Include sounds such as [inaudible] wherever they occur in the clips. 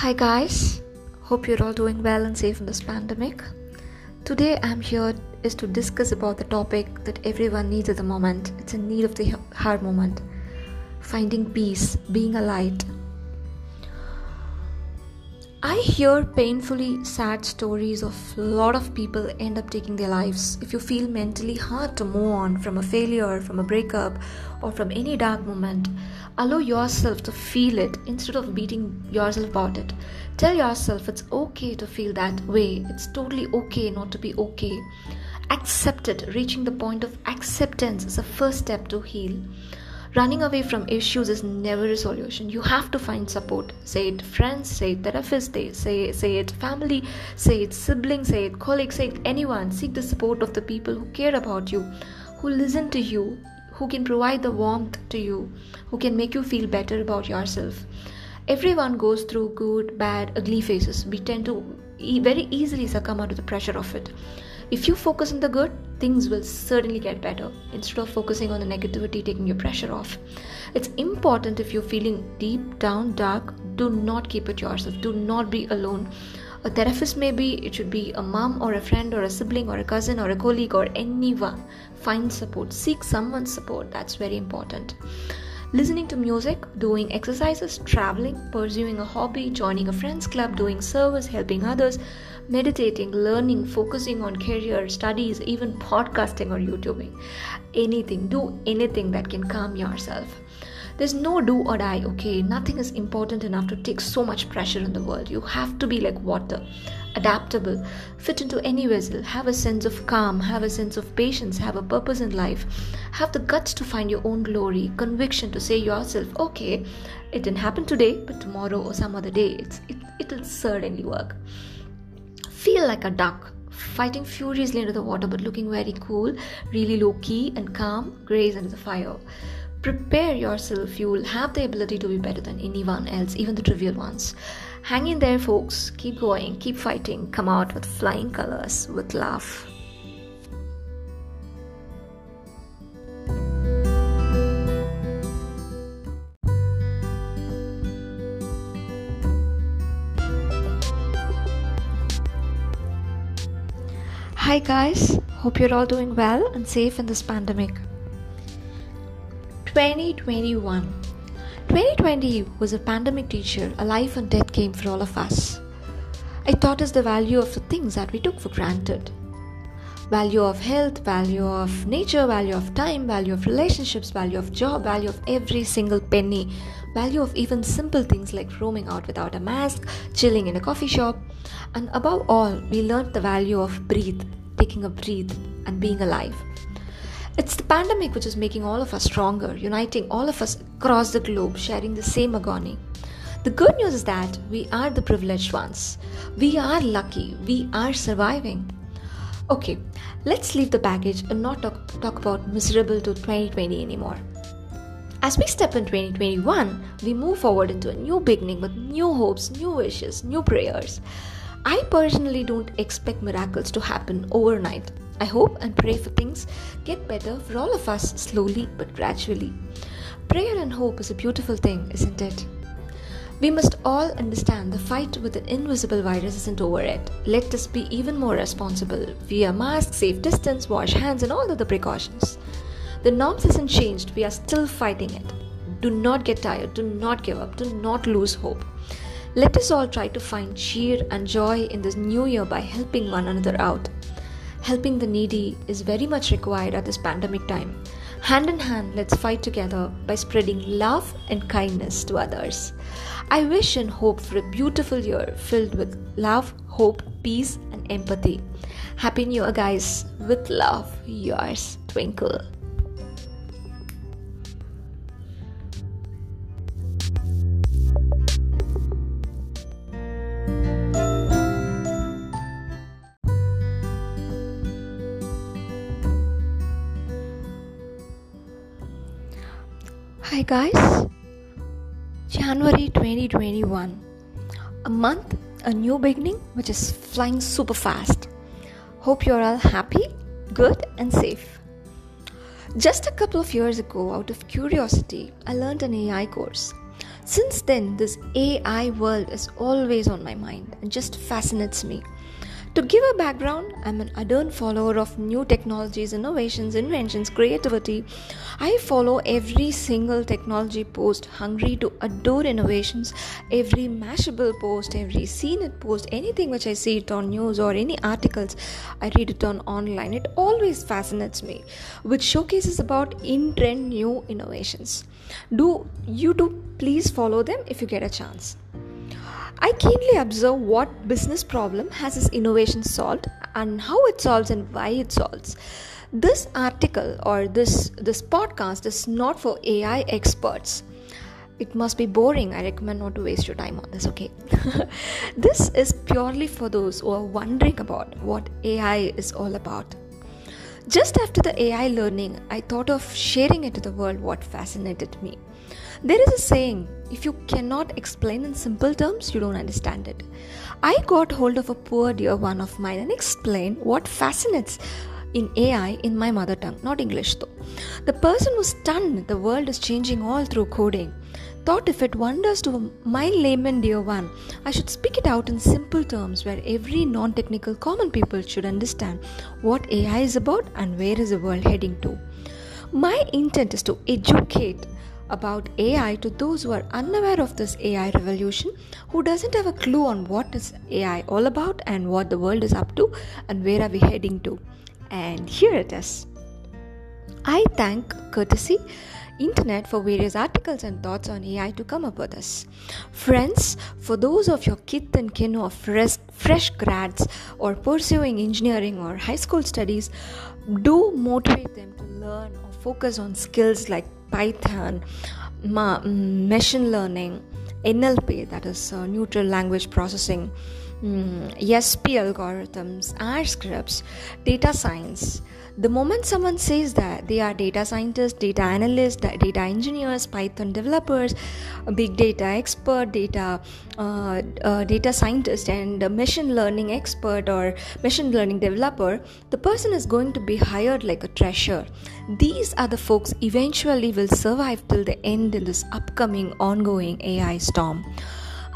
Hi, guys. Hope you're all doing well and safe in this pandemic. Today, I'm here is to discuss about the topic that everyone needs at the moment. It's a need of the hard moment. Finding peace, being a light. I hear painfully sad stories of a lot of people end up taking their lives. If you feel mentally hard to move on from a failure, from a breakup, or from any dark moment, allow yourself to feel it instead of beating yourself about it. Tell yourself it's okay to feel that way. It's totally okay not to be okay. Accept it. Reaching the point of acceptance is the first step to heal. Running away from issues is never a solution. You have to find support. Say it friends, say it therapists, say, say, say it family, say it siblings, say it colleagues, say it anyone. Seek the support of the people who care about you, who listen to you, who can provide the warmth to you, who can make you feel better about yourself. Everyone goes through good, bad, ugly phases. We tend to very easily succumb under the pressure of it. If you focus on the good, things will certainly get better instead of focusing on the negativity, taking your pressure off. It's important if you're feeling deep down dark, do not keep it yourself, do not be alone. A therapist, maybe it should be a mom or a friend or a sibling or a cousin or a colleague or anyone. Find support, seek someone's support, that's very important listening to music, doing exercises, traveling, pursuing a hobby, joining a friend's club, doing service, helping others, meditating, learning, focusing on career, studies, even podcasting or YouTubing. Anything, do anything that can calm yourself. There's no do or die, okay? Nothing is important enough to take so much pressure in the world. You have to be like water adaptable, fit into any vessel, have a sense of calm, have a sense of patience, have a purpose in life, have the guts to find your own glory, conviction to say yourself, okay, it didn't happen today, but tomorrow or some other day, it's, it, it'll certainly work. Feel like a duck, fighting furiously under the water but looking very cool, really low key and calm, grace under the fire. Prepare yourself, you will have the ability to be better than anyone else, even the trivial ones. Hang in there, folks. Keep going, keep fighting. Come out with flying colors, with love. Hi, guys. Hope you're all doing well and safe in this pandemic. 2021 2020 was a pandemic teacher, a life and death game for all of us. It taught us the value of the things that we took for granted value of health, value of nature, value of time, value of relationships, value of job, value of every single penny, value of even simple things like roaming out without a mask, chilling in a coffee shop, and above all, we learned the value of breathe, taking a breath, and being alive. It's the pandemic which is making all of us stronger, uniting all of us across the globe, sharing the same agony. The good news is that we are the privileged ones. We are lucky. We are surviving. Okay, let's leave the baggage and not talk, talk about miserable to 2020 anymore. As we step in 2021, we move forward into a new beginning with new hopes, new wishes, new prayers. I personally don't expect miracles to happen overnight. I hope and pray for things get better for all of us slowly but gradually. Prayer and hope is a beautiful thing, isn't it? We must all understand the fight with the invisible virus isn't over yet. Let us be even more responsible. Wear masks, safe distance, wash hands, and all other precautions. The norms hasn't changed. We are still fighting it. Do not get tired. Do not give up. Do not lose hope. Let us all try to find cheer and joy in this new year by helping one another out. Helping the needy is very much required at this pandemic time. Hand in hand, let's fight together by spreading love and kindness to others. I wish and hope for a beautiful year filled with love, hope, peace, and empathy. Happy New Year, guys! With love, yours, Twinkle. Guys, January 2021. A month, a new beginning which is flying super fast. Hope you're all happy, good, and safe. Just a couple of years ago, out of curiosity, I learned an AI course. Since then, this AI world is always on my mind and just fascinates me. To give a background, I'm an ardent follower of new technologies, innovations, inventions, creativity. I follow every single technology post, hungry to adore innovations, every mashable post, every it post, anything which I see it on news or any articles, I read it on online. It always fascinates me, which showcases about in trend new innovations. Do you do please follow them if you get a chance. I keenly observe what business problem has this innovation solved and how it solves and why it solves. This article or this this podcast is not for AI experts. It must be boring. I recommend not to waste your time on this, okay? [laughs] this is purely for those who are wondering about what AI is all about. Just after the AI learning, I thought of sharing it to the world what fascinated me. There is a saying if you cannot explain in simple terms, you don't understand it. I got hold of a poor dear one of mine and explained what fascinates in AI in my mother tongue, not English though. The person was stunned the world is changing all through coding. Thought if it wonders to my layman dear one, I should speak it out in simple terms where every non technical common people should understand what AI is about and where is the world heading to. My intent is to educate about AI to those who are unaware of this AI revolution, who doesn't have a clue on what is AI all about and what the world is up to and where are we heading to. And here it is. I thank courtesy internet for various articles and thoughts on AI to come up with us. Friends, for those of your kith and kin who are fresh, fresh grads or pursuing engineering or high school studies, do motivate them to learn or focus on skills like Python, ma- machine learning, NLP, that is uh, neutral language processing, mm, ESP algorithms, R scripts, data science, the moment someone says that they are data scientists, data analysts, data engineers, Python developers, big data expert, data uh, uh, data scientist, and machine learning expert or machine learning developer, the person is going to be hired like a treasure. These are the folks eventually will survive till the end in this upcoming ongoing AI storm.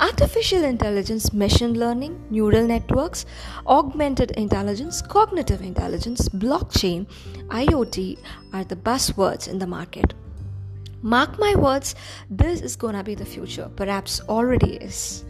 Artificial intelligence, machine learning, neural networks, augmented intelligence, cognitive intelligence, blockchain, IoT are the buzzwords in the market. Mark my words, this is gonna be the future, perhaps already is.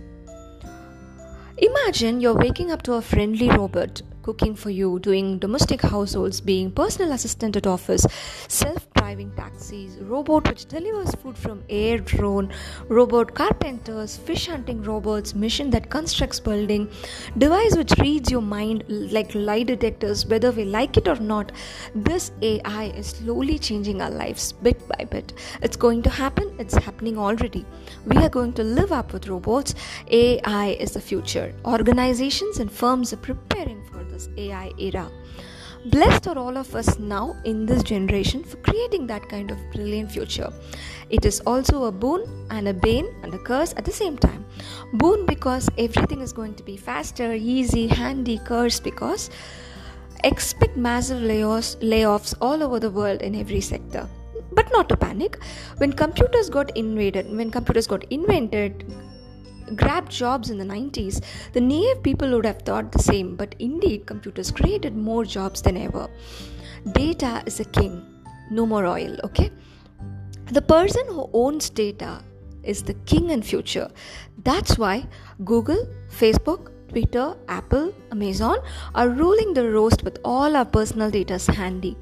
Imagine you're waking up to a friendly robot cooking for you, doing domestic households, being personal assistant at office, self driving taxis, robot which delivers food from air drone, robot carpenters, fish hunting robots, machine that constructs building, device which reads your mind like lie detectors, whether we like it or not. This AI is slowly changing our lives bit by bit. It's going to happen, it's happening already. We are going to live up with robots. AI is the future. Organizations and firms are preparing for this AI era. Blessed are all of us now in this generation for creating that kind of brilliant future. It is also a boon and a bane and a curse at the same time. Boon because everything is going to be faster, easy, handy, curse because expect massive layoffs, layoffs all over the world in every sector. But not to panic. When computers got invaded, when computers got invented, grabbed jobs in the 90s, the naive people would have thought the same, but indeed, computers created more jobs than ever. Data is a king, no more oil, okay? The person who owns data is the king in future. That's why Google, Facebook, Twitter, Apple, Amazon are ruling the roast with all our personal data handy.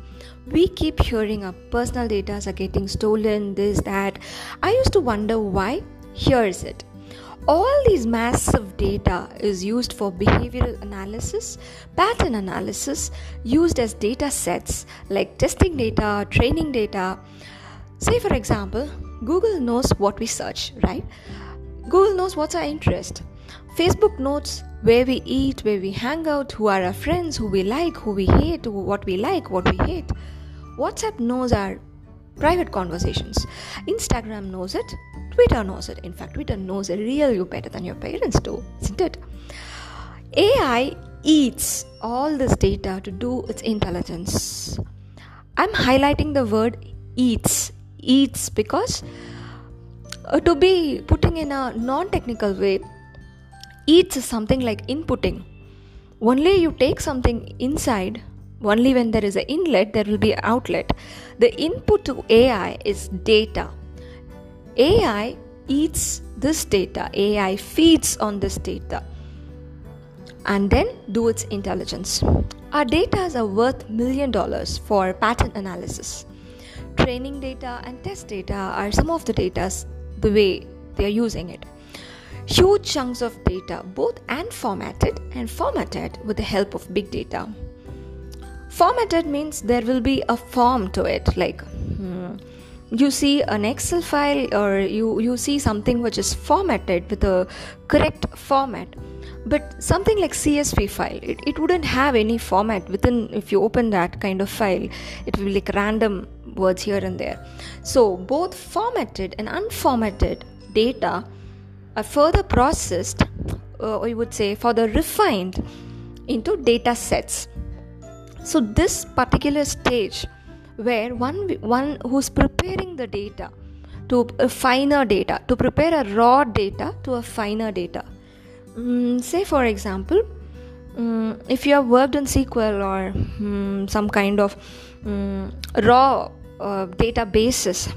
We keep hearing our personal data are getting stolen, this, that. I used to wonder why. Here is it all these massive data is used for behavioral analysis pattern analysis used as data sets like testing data training data. Say for example google knows what we search right? Google knows what's our interest. Facebook knows where we eat where we hang out who are our friends who we like who we hate what we like what we hate. Whatsapp knows our private conversations. Instagram knows it Twitter knows it. In fact, Twitter knows a real you better than your parents do, isn't it? AI eats all this data to do its intelligence. I'm highlighting the word eats, eats because Uh, to be putting in a non technical way, eats is something like inputting. Only you take something inside, only when there is an inlet, there will be an outlet. The input to AI is data. AI eats this data, AI feeds on this data and then do its intelligence. Our data are worth million dollars for pattern analysis. Training data and test data are some of the data the way they are using it. Huge chunks of data, both unformatted and formatted with the help of big data. Formatted means there will be a form to it, like hmm, you see an Excel file or you, you see something which is formatted with a correct format. But something like csv file it, it wouldn't have any format within if you open that kind of file it will be like random words here and there. So both formatted and unformatted data are further processed uh, or you would say further refined into data sets. So this particular stage where one one who's preparing the data to a finer data to prepare a raw data to a finer data. Um, say for example um, if you have worked on sql or um, some kind of raw uh, databases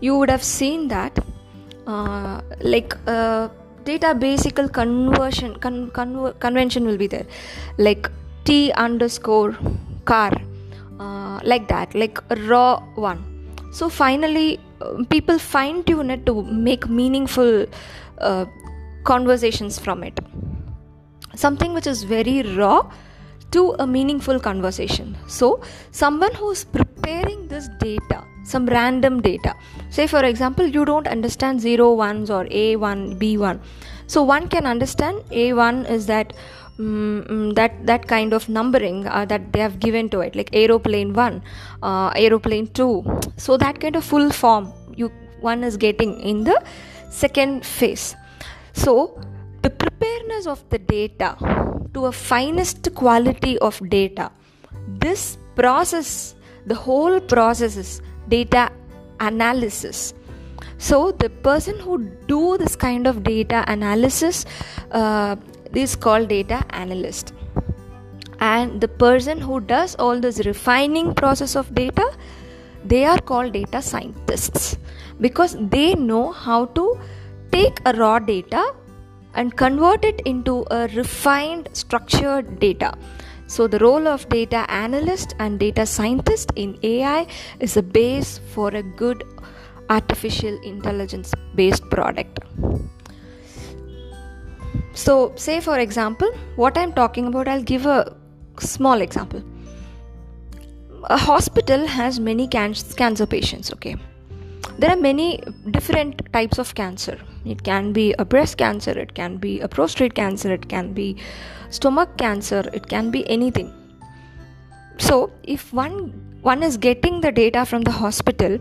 you would have seen that uh, like uh, data basical conversion con- con- convention will be there. Like t underscore car uh, like that like a raw one so finally uh, people fine tune it to make meaningful uh, conversations from it. Something which is very raw to a meaningful conversation. So, someone who's preparing this data, some random data, say for example, you don't understand zero ones or A1, B1. So, one can understand A1 is that um, that that kind of numbering uh, that they have given to it like aeroplane 1 uh, aeroplane 2 so that kind of full form you one is getting in the second phase so, the preparedness of the data to a finest quality of data, this process, the whole process is data analysis. So, the person who do this kind of data analysis uh, is called data analyst. And the person who does all this refining process of data they are called data scientists. Because they know how to take a raw data and convert it into a refined structured data. So the role of data analyst and data scientist in ai is a base for a good artificial intelligence based product so say for example what i'm talking about i'll give a small example. A hospital has many cancer patients okay? There are many different types of cancer. It can be a breast cancer it can be a prostate cancer it can be stomach cancer it can be anything. So if one one is getting the data from the hospital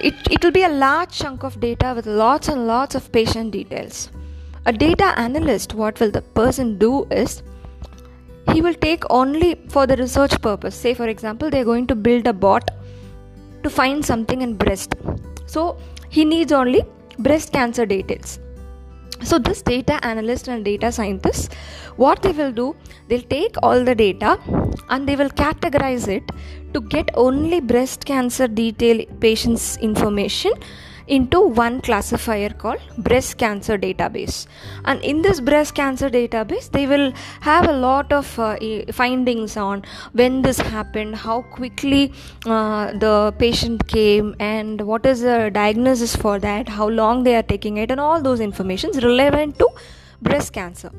it, it will be a large chunk of data with lots and lots of patient details a data analyst what will the person do is he will take only for the research purpose. Say for example they're going to build a bot to find something in breast. So he needs only breast cancer details. So this data analyst and data scientist what they will do they'll take all the data and they will categorize it to get only breast cancer detail patients information into one classifier called breast cancer database. And in this breast cancer database they will have a lot of uh, findings on when this happened how quickly uh, the patient came and what is the diagnosis for that how long they are taking it and all those informations relevant to breast cancer.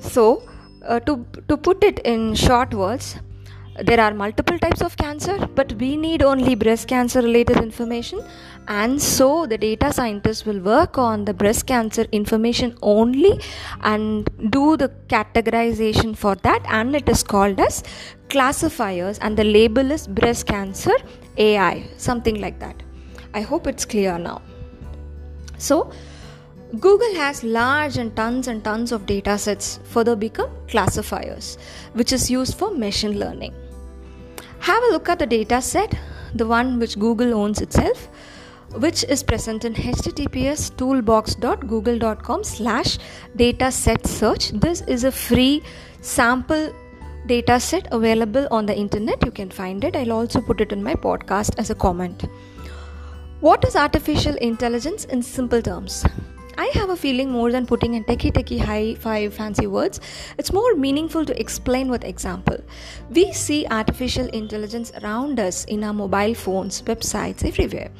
So uh, to to put it in short words there are multiple types of cancer but we need only breast cancer related information and so the data scientists will work on the breast cancer information only and do the categorization for that and it is called as classifiers and the label is breast cancer ai something like that i hope it's clear now so Google has large and tons and tons of data sets further become classifiers, which is used for machine learning. Have a look at the data set, the one which Google owns itself. Which is present in https toolbox.google.com slash dataset search. This is a free sample dataset available on the internet. You can find it. I'll also put it in my podcast as a comment. What is artificial intelligence in simple terms I have a feeling more than putting in techie techie high five fancy words, it's more meaningful to explain with example. We see artificial intelligence around us in our mobile phones, websites, everywhere.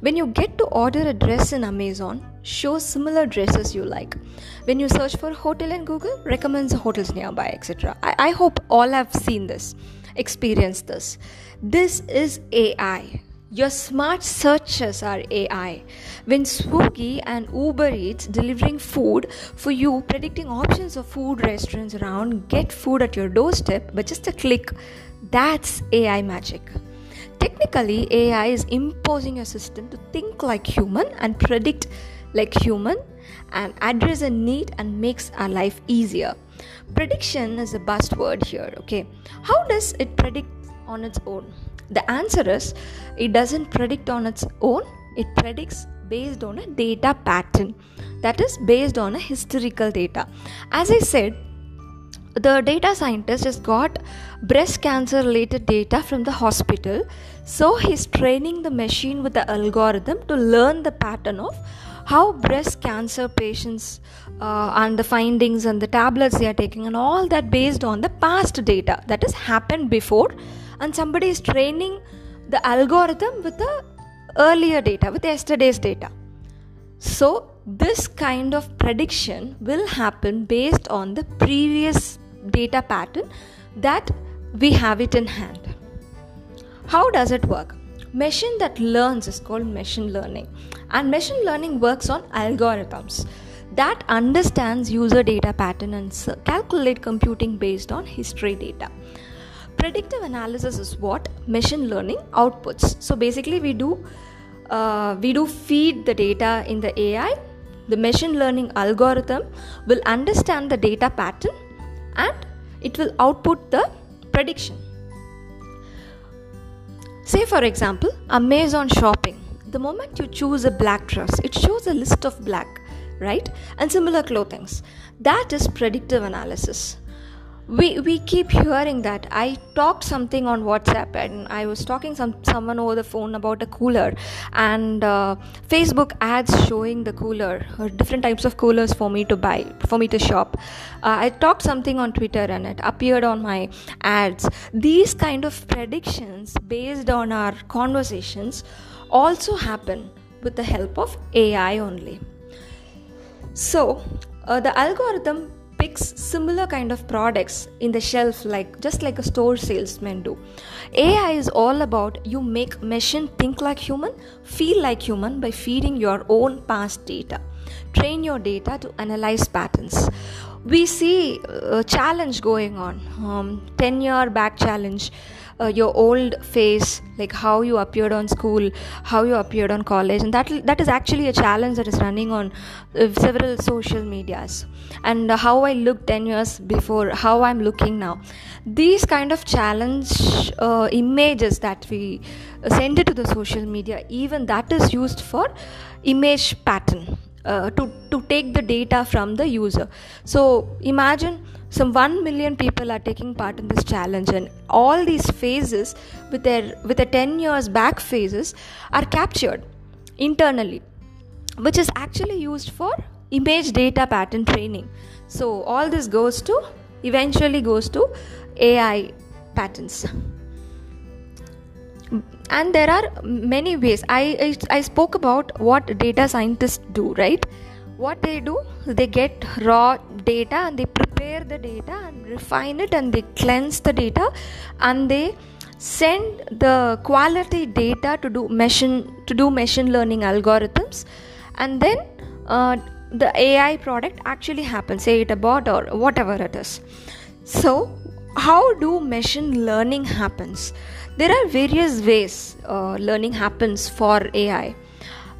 When you get to order a dress in Amazon, show similar dresses you like. When you search for hotel in Google, recommends hotels nearby, etc. I, I hope all have seen this, experienced this. This is AI your smart searches are AI. When Swiggy and Uber Eats delivering food for you, predicting options of food restaurants around, get food at your doorstep but just a click, that's AI magic. Technically, AI is imposing a system to think like human and predict like human and address a need and makes our life easier. Prediction is a buzzword here, okay? How does it predict on its own? The answer is it doesn't predict on its own, it predicts based on a data pattern. That is based on a historical data. As I said, the data scientist has got breast cancer related data from the hospital. So he's training the machine with the algorithm to learn the pattern of how breast cancer patients uh, and the findings and the tablets they are taking and all that based on the past data that has happened before and somebody is training the algorithm with the earlier data with yesterday's data. So this kind of prediction will happen based on the previous data pattern that we have it in hand. How does it work? Machine that learns is called machine learning. And machine learning works on algorithms that understands user data pattern and calculate computing based on history data predictive analysis is what? Machine learning outputs. So basically we do uh, we do feed the data in the ai the machine learning algorithm will understand the data pattern and it will output the prediction. Say for example amazon shopping. The moment you choose a black dress it shows a list of black right? And similar clothings. That is predictive analysis we we keep hearing that. I talked something on whatsapp and i was talking some someone over the phone about a cooler and uh, facebook ads showing the cooler or different types of coolers for me to buy for me to shop. Uh, i talked something on twitter and it appeared on my ads. These kind of predictions based on our conversations also happen with the help of ai only. So uh, the algorithm picks similar kind of products in the shelf like just like a store salesman do. Ai is all about you make machine think like human feel like human by feeding your own past data. Train your data to analyze patterns. We see a challenge going on um, 10 year back challenge uh, your old face like how you appeared on school how you appeared on college. And that that is actually a challenge that is running on uh, several social medias. And uh, how i looked 10 years before how i'm looking now. These kind of challenge uh, images that we send it to the social media even that is used for image pattern uh, to to take the data from the user. So imagine some 1 million people are taking part in this challenge and all these phases with their with the 10 years back phases are captured internally which is actually used for image data pattern training. So all this goes to eventually goes to ai patterns. And there are many ways. I, I, I spoke about what data scientists do right what they do they get raw data and they prepare the data and refine it and they cleanse the data and they send the quality data to do machine to do machine learning algorithms. And then uh, the ai product actually happens say it a bot or whatever it is. So how do machine learning happens? There are various ways uh, learning happens for ai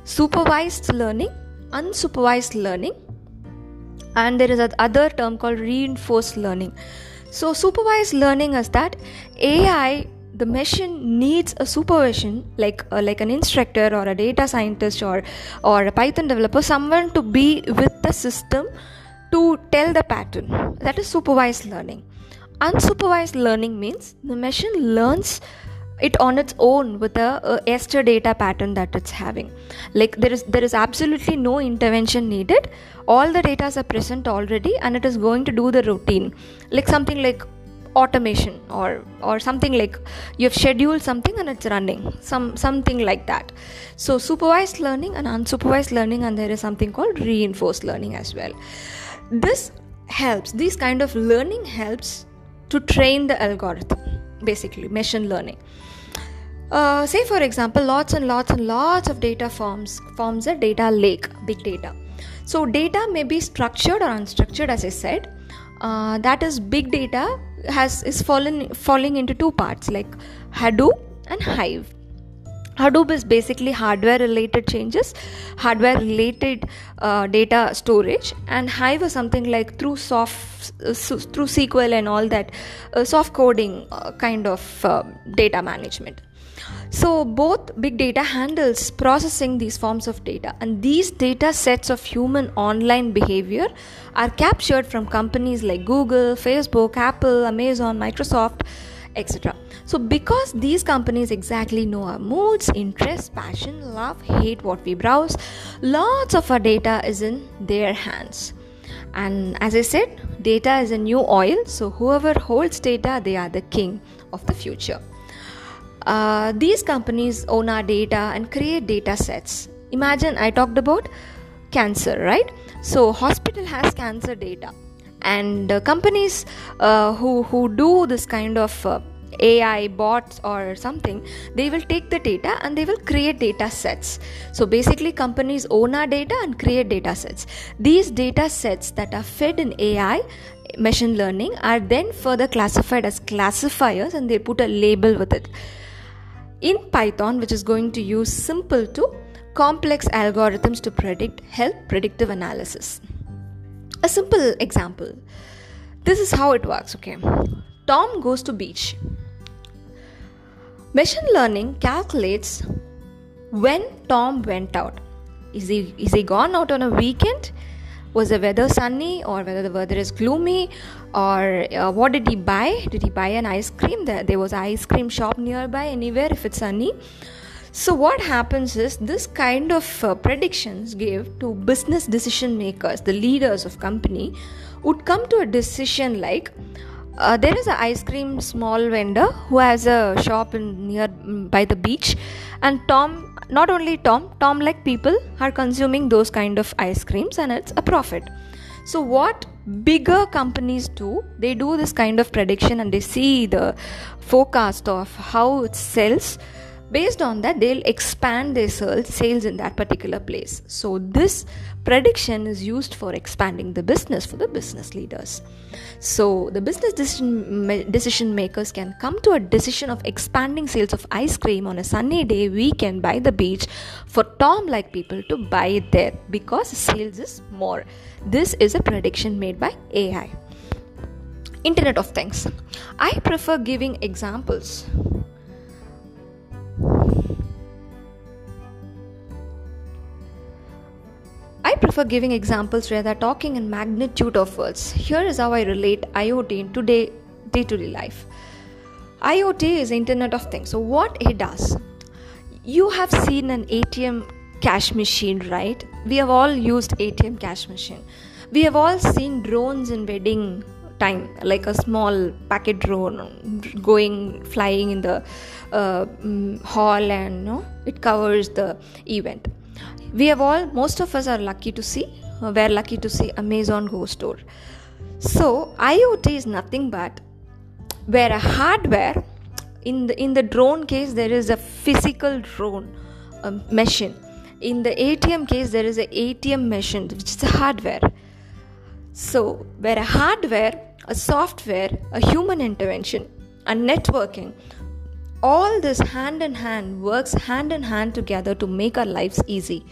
supervised learning unsupervised learning and there is another term called reinforced learning. So supervised learning is that ai the machine needs a supervision like uh, like an instructor or a data scientist or or a python developer someone to be with the system to tell the pattern. That is supervised learning. Unsupervised learning means the machine learns it on its own with a, a ester data pattern that it's having. Like there is there is absolutely no intervention needed. All the data are present already and it is going to do the routine. Like something like automation or or something like you have scheduled something and it's running. Some something like that. So supervised learning and unsupervised learning and there is something called reinforced learning as well. This helps this kind of learning helps to train the algorithm basically machine learning uh, say for example lots and lots and lots of data forms forms a data lake big data so data may be structured or unstructured as i said uh, that is big data has is fallen falling into two parts like Hadoop and Hive. Hadoop is basically hardware related changes, hardware related uh, data storage, and Hive is something like through soft uh, through SQL and all that uh, soft coding uh, kind of uh, data management. So both big data handles processing these forms of data and these data sets of human online behavior are captured from companies like Google, Facebook, Apple, Amazon, Microsoft, etc. So because these companies exactly know our moods, interests, passion, love, hate, what we browse, lots of our data is in their hands. And as I said, data is a new oil, so whoever holds data, they are the king of the future. Uh, these companies own our data and create data sets. Imagine I talked about cancer, right? So hospital has cancer data, and uh, companies uh, who who do this kind of uh, AI bots or something, they will take the data and they will create data sets. So basically, companies own our data and create data sets. These data sets that are fed in AI machine learning are then further classified as classifiers and they put a label with it in Python, which is going to use simple to complex algorithms to predict help predictive analysis. A simple example. This is how it works, okay? Tom goes to beach. Machine learning calculates when Tom went out. Is he is he gone out on a weekend? Was the weather sunny or whether the weather is gloomy or uh, what did he buy? Did he buy an ice cream? There, there was ice cream shop nearby anywhere if it's sunny. So what happens is this kind of uh, predictions give to business decision makers the leaders of company would come to a decision like uh, there is an ice cream small vendor who has a shop in near by the beach and tom not only tom tom like people are consuming those kind of ice creams and it's a profit. So what bigger companies do they do this kind of prediction and they see the forecast of how it sells. Based on that they'll expand their sales in that particular place. So this prediction is used for expanding the business for the business leaders. So the business decision, decision makers can come to a decision of expanding sales of ice cream on a sunny day weekend by the beach for tom like people to buy it there because sales is more. This is a prediction made by ai internet of things. I prefer giving examples I prefer giving examples rather talking in magnitude of words. Here is how I relate IoT in today day-to-day life. IoT is Internet of Things. So what it does, you have seen an ATM cash machine, right? We have all used ATM cash machine. We have all seen drones in wedding time, like a small packet drone going flying in the uh, mm, hall, and you know, it covers the event we have all most of us are lucky to see uh, we're lucky to see amazon go store. So iot is nothing but where a hardware in the in the drone case there is a physical drone machine. In the atm case there is a atm machine which is a hardware. So where a hardware a software a human intervention a networking all this hand in hand works hand in hand together to make our lives easy.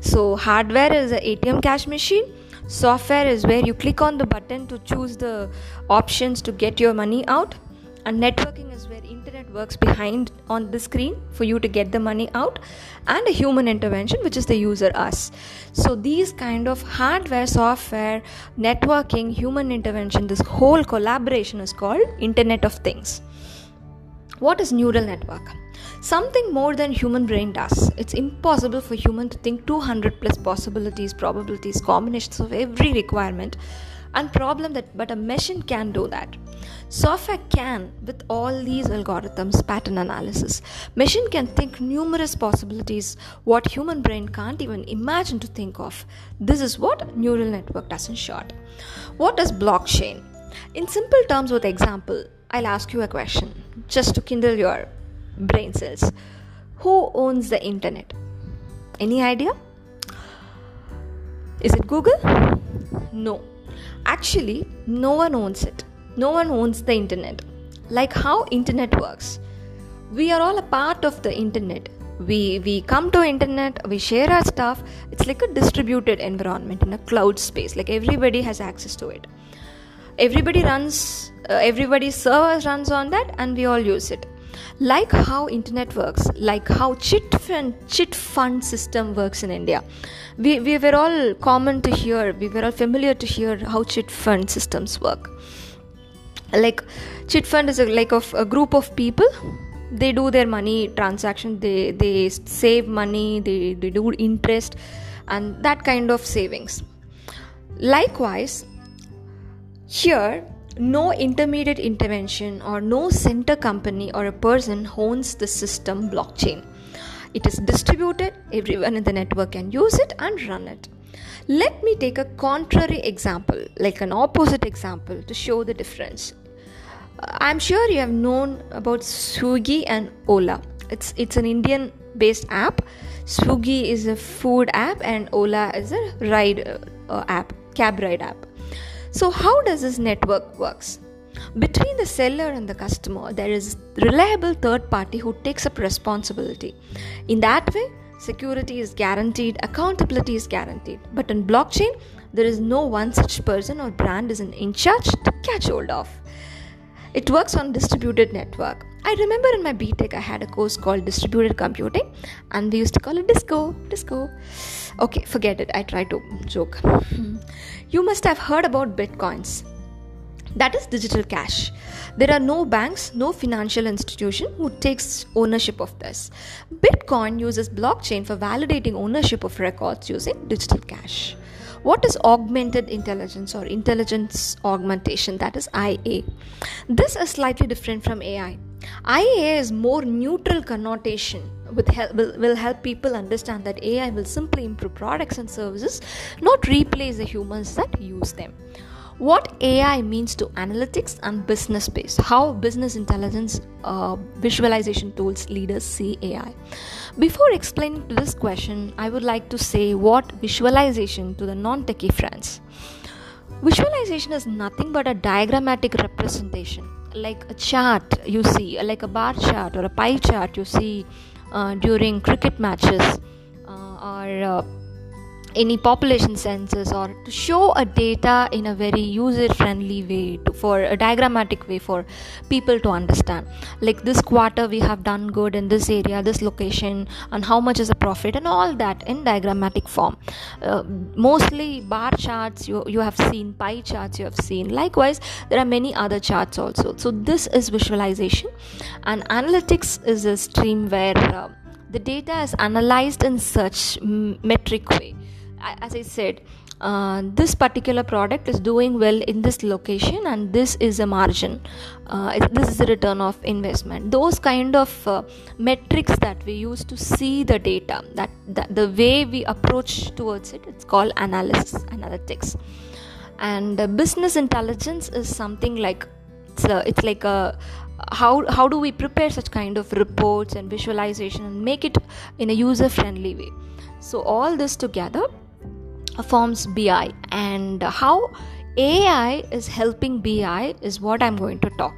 So hardware is an atm cash machine. Software is where you click on the button to choose the options to get your money out. And networking is where internet works behind on the screen for you to get the money out. And a human intervention which is the user us. So these kind of hardware software networking human intervention this whole collaboration is called internet of things what is neural network? Something more than human brain does. It's impossible for human to think 200 plus possibilities probabilities combinations of every requirement and problem that but a machine can do that. Software can with all these algorithms pattern analysis. Machine can think numerous possibilities what human brain can't even imagine to think of. This is what neural network does in short. What is blockchain? In simple terms with example i'll ask you a question. Just to kindle your brain cells. Who owns the internet? Any idea? Is it google? No. Actually no one owns it. No one owns the internet. Like how internet works. We are all a part of the internet. We we come to internet we share our stuff. It's like a distributed environment in a cloud space. Like everybody has access to it everybody runs uh, everybody's servers runs on that and we all use it. Like how internet works like how chit fund chit fund system works in india. We, we were all common to hear we were all familiar to hear how chit fund systems work. Like chit fund is a, like of a group of people. They do their money transaction they they save money they, they do interest and that kind of savings. Likewise here no intermediate intervention or no center company or a person owns the system blockchain. It is distributed, everyone in the network can use it and run it. Let me take a contrary example, like an opposite example, to show the difference. Uh, I'm sure you have known about Swiggy and Ola. It's it's an Indian based app. Swiggy is a food app and Ola is a ride uh, app, cab ride app. So, how does this network works? Between the seller and the customer, there is reliable third party who takes up responsibility. In that way, security is guaranteed, accountability is guaranteed. But in blockchain, there is no one such person or brand is in charge to catch hold of. It works on distributed network. I remember in my BTech I had a course called distributed computing and we used to call it disco, disco. Okay, forget it. I try to joke. Hmm. you must have heard about bitcoins. That is digital cash. There are no banks, no financial institution who takes ownership of this. Bitcoin uses blockchain for validating ownership of records using digital cash. What is augmented intelligence or intelligence augmentation? That is IA. This is slightly different from AI. IA is more neutral connotation help, will, will help people understand that AI will simply improve products and services, not replace the humans that use them. What AI means to analytics and business space, how business intelligence uh, visualization tools leaders see AI. Before explaining to this question, I would like to say what visualization to the non techie friends. Visualization is nothing but a diagrammatic representation, like a chart you see, like a bar chart or a pie chart you see uh, during cricket matches uh, or uh, any population census or to show a data in a very user friendly way to, for a diagrammatic way for people to understand. Like this quarter we have done good in this area this location and how much is the profit and all that in diagrammatic form. Uh, mostly bar charts you, you have seen pie charts you have seen. Likewise there are many other charts also. So this is visualization. And analytics is a stream where uh, the data is analyzed in such metric way as I said, uh, this particular product is doing well in this location and this is a margin. Uh, this is a return of investment. Those kind of uh, metrics that we use to see the data that, that the way we approach towards it it's called analysis analytics. And business intelligence is something like it's, a, it's like a how how do we prepare such kind of reports and visualization and make it in a user friendly way? So all this together forms BI and how AI is helping BI is what I'm going to talk.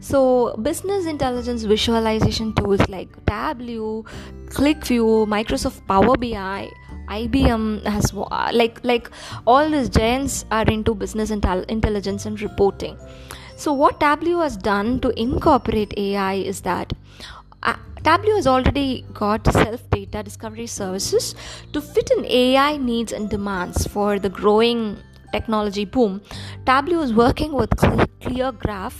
So, business intelligence visualization tools like Tableau, QlikView, Microsoft Power BI, IBM has like like all these giants are into business intel- intelligence and reporting. So, what Tableau has done to incorporate AI is that uh, Tableau has already got self data discovery services to fit in AI needs and demands for the growing technology boom. Tableau is working with ClearGraph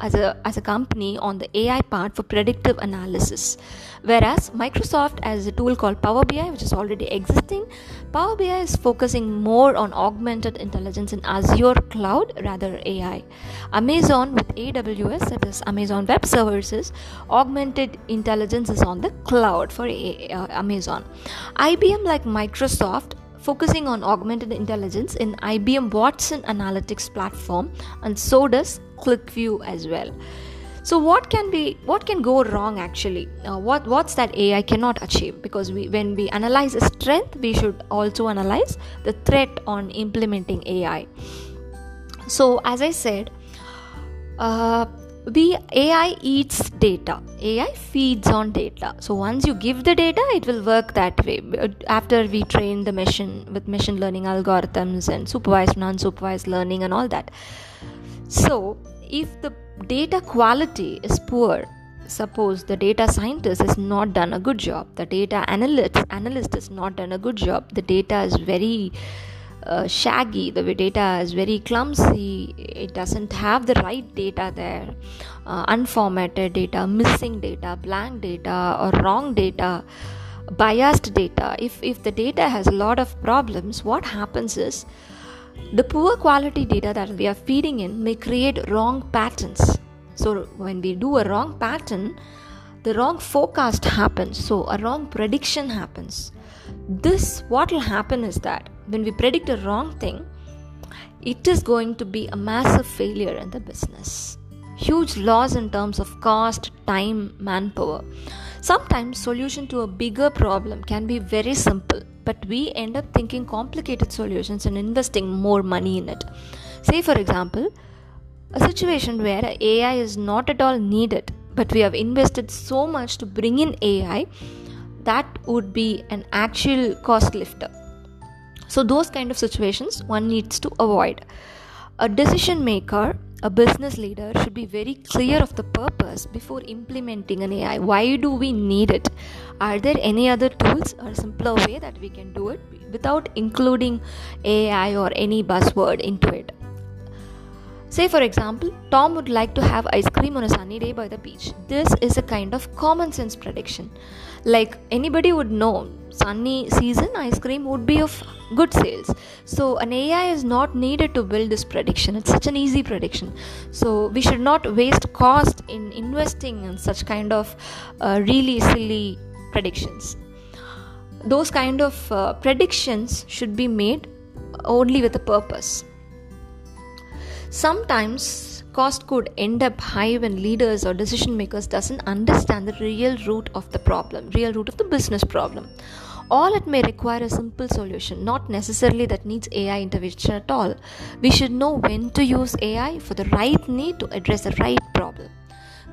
as a as a company on the AI part for predictive analysis. Whereas Microsoft has a tool called Power BI, which is already existing. Power BI is focusing more on augmented intelligence in Azure cloud rather AI. Amazon with AWS, that is Amazon Web Services, augmented intelligence is on the cloud for uh, Amazon. IBM like Microsoft focusing on augmented intelligence in IBM Watson Analytics platform and so does QlikView as well. So what can be what can go wrong actually? Uh, what what's that AI cannot achieve? Because we when we analyze strength, we should also analyze the threat on implementing AI. So as I said, uh, we ai eats data ai feeds on data so once you give the data it will work that way after we train the machine with machine learning algorithms and supervised non-supervised learning and all that so if the data quality is poor. Suppose the data scientist has not done a good job the data analyst analyst has not done a good job the data is very uh, shaggy the data is very clumsy it doesn't have the right data there uh, unformatted data missing data blank data or wrong data biased data. If if the data has a lot of problems what happens is the poor quality data that we are feeding in may create wrong patterns so when we do a wrong pattern the wrong forecast happens so a wrong prediction happens this what will happen is that when we predict a wrong thing, it is going to be a massive failure in the business. Huge loss in terms of cost, time, manpower. Sometimes solution to a bigger problem can be very simple, but we end up thinking complicated solutions and investing more money in it. Say for example, a situation where AI is not at all needed, but we have invested so much to bring in AI that would be an actual cost lifter so, those kind of situations one needs to avoid. A decision maker, a business leader, should be very clear of the purpose before implementing an AI. Why do we need it? Are there any other tools or simpler way that we can do it without including AI or any buzzword into it? Say, for example, Tom would like to have ice cream on a sunny day by the beach. This is a kind of common sense prediction. Like anybody would know, sunny season ice cream would be of good sales. So, an AI is not needed to build this prediction. It's such an easy prediction. So, we should not waste cost in investing in such kind of uh, really silly predictions. Those kind of uh, predictions should be made only with a purpose Sometimes cost could end up high when leaders or decision makers doesn't understand the real root of the problem, real root of the business problem. All it may require a simple solution, not necessarily that needs AI intervention at all. We should know when to use AI for the right need to address the right problem.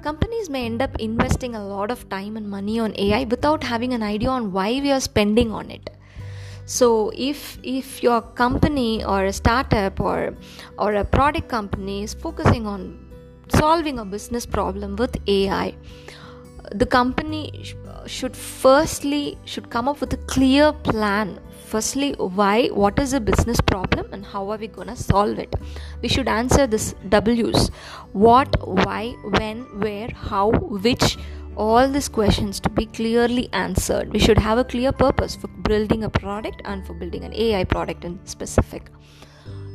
Companies may end up investing a lot of time and money on AI without having an idea on why we are spending on it so if if your company or a startup or or a product company is focusing on solving a business problem with ai the company should firstly should come up with a clear plan firstly why what is the business problem and how are we going to solve it we should answer this w's what why when where how which all these questions to be clearly answered. We should have a clear purpose for building a product and for building an AI product in specific.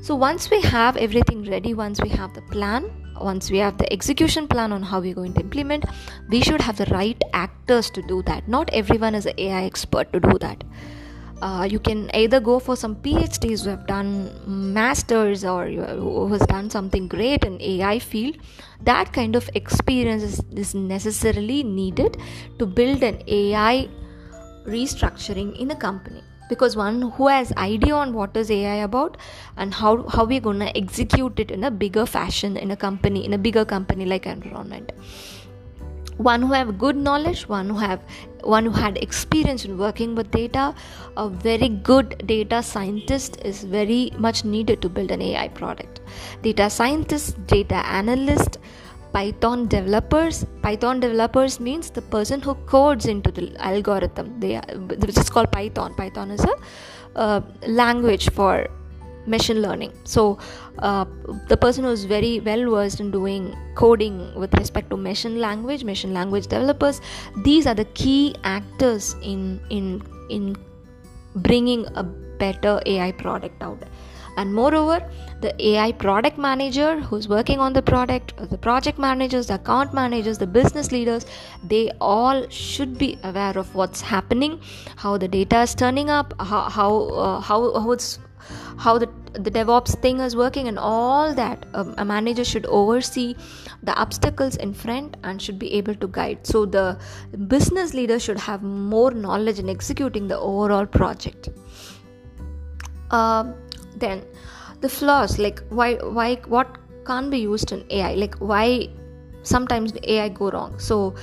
So once we have everything ready, once we have the plan, once we have the execution plan on how we're going to implement, we should have the right actors to do that. Not everyone is an AI expert to do that. Uh, you can either go for some PhDs who have done masters or who has done something great in AI field. That kind of experience is, is necessarily needed to build an AI restructuring in a company because one who has idea on what is ai about and how how we're going to execute it in a bigger fashion in a company in a bigger company like environment. One who have good knowledge one who have one who had experience in working with data a very good data scientist is very much needed to build an ai product. Data scientist data analyst python developers python developers means the person who codes into the algorithm. They are, which is called python. Python is a uh, language for machine learning. So uh, the person who's very well versed in doing coding with respect to machine language machine language developers these are the key actors in in in bringing a better ai product out and moreover the ai product manager who's working on the product the project managers the account managers the business leaders they all should be aware of what's happening how the data is turning up how how uh, how, how it's how the the DevOps thing is working and all that. Um, a manager should oversee the obstacles in front and should be able to guide. So the business leader should have more knowledge in executing the overall project. Uh, then the flaws like why why what can't be used in AI like why sometimes AI go wrong. So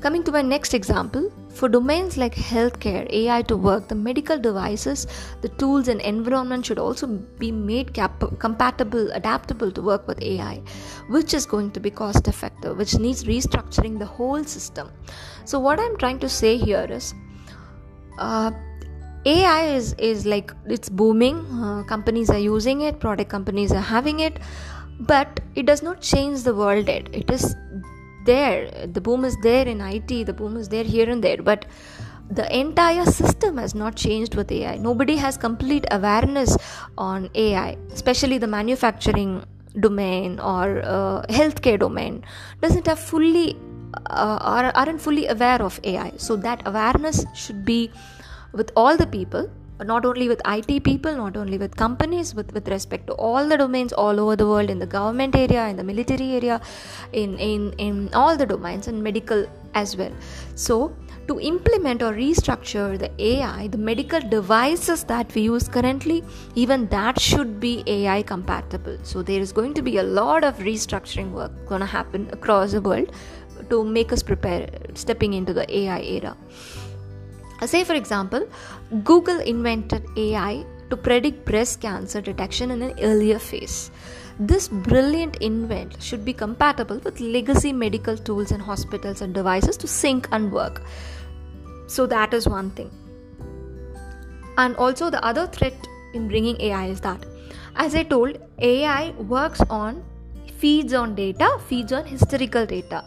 Coming to my next example, for domains like healthcare, AI to work, the medical devices, the tools and environment should also be made cap- compatible, adaptable to work with AI, which is going to be cost effective, which needs restructuring the whole system. So, what I'm trying to say here is uh, AI is, is like it's booming, uh, companies are using it, product companies are having it, but it does not change the world yet. It is there. The boom is there in IT the boom is there here and there but the entire system has not changed with AI nobody has complete awareness on AI especially the manufacturing domain or uh, healthcare domain doesn't have fully uh, are, aren't fully aware of AI so that awareness should be with all the people not only with IT people, not only with companies, with, with respect to all the domains all over the world, in the government area, in the military area, in, in, in all the domains, and medical as well. So, to implement or restructure the AI, the medical devices that we use currently, even that should be AI compatible. So, there is going to be a lot of restructuring work going to happen across the world to make us prepare stepping into the AI era. Say, for example, Google invented AI to predict breast cancer detection in an earlier phase. This brilliant invent should be compatible with legacy medical tools and hospitals and devices to sync and work. So, that is one thing. And also, the other threat in bringing AI is that, as I told, AI works on feeds on data, feeds on historical data.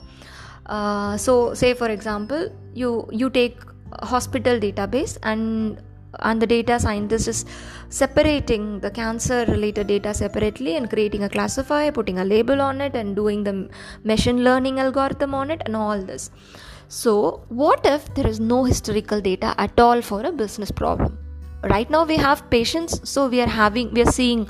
Uh, so, say for example, you you take hospital database and and the data scientist is separating the cancer related data separately and creating a classifier putting a label on it and doing the machine learning algorithm on it and all this. So what if there is no historical data at all for a business problem? Right now we have patients so we are having we are seeing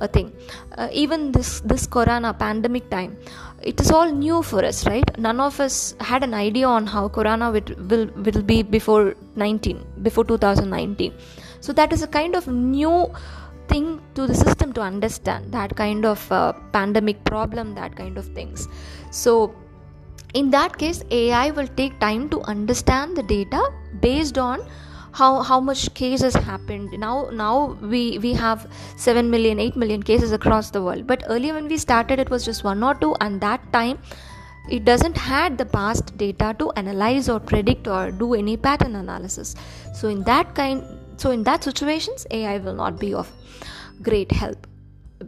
a thing. Uh, even this this corona pandemic time it is all new for us right? None of us had an idea on how corona will, will, will be before 19 before 2019 so that is a kind of new thing to the system to understand that kind of uh, pandemic problem that kind of things. So in that case ai will take time to understand the data based on how how much cases happened. Now now we we have 7 million 8 million cases across the world. But earlier when we started it was just one or two. And that time it doesn't had the past data to analyze or predict or do any pattern analysis. So in that kind so in that situations ai will not be of great help.